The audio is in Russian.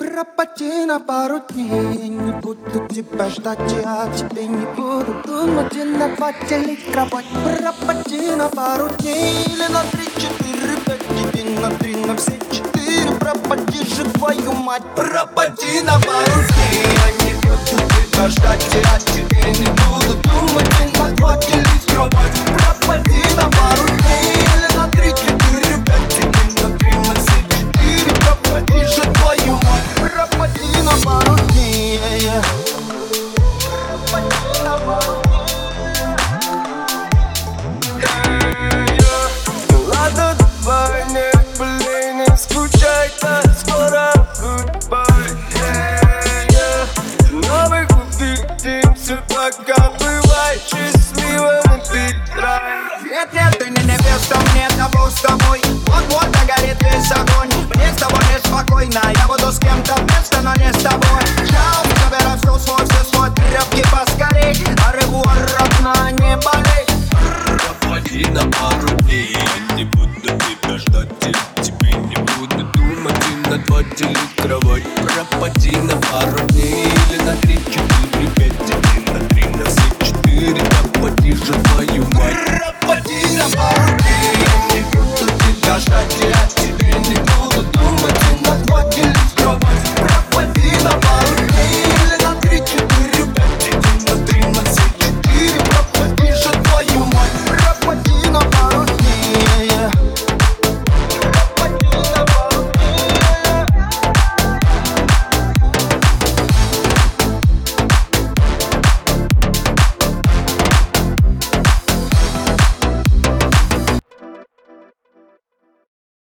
Пропади на пару дней. Не буду тебя ждать Я тебе не буду думать. И на два делить кровать. Пропади на пару дней. Или на три, четыре, пять Иди на три, на все четыре. Пропади же твою мать. Пропади на пару дней. Я не буду тебя ждать Я тебе пока бывай счастливым ты драйв Нет, нет, ты не невеста, мне того с тобой. Вот-вот догорит весь огонь. Мне с тобой неспокойно Я буду с кем-то вместе, но не с тобой. Чао, забирай все свой, все свой Тряпки поскорей Аревуар, родная, не болей. Пропади на пару дней на два делить кровать Пропади на пару дней Или на три, четыре, пять Или на три, на все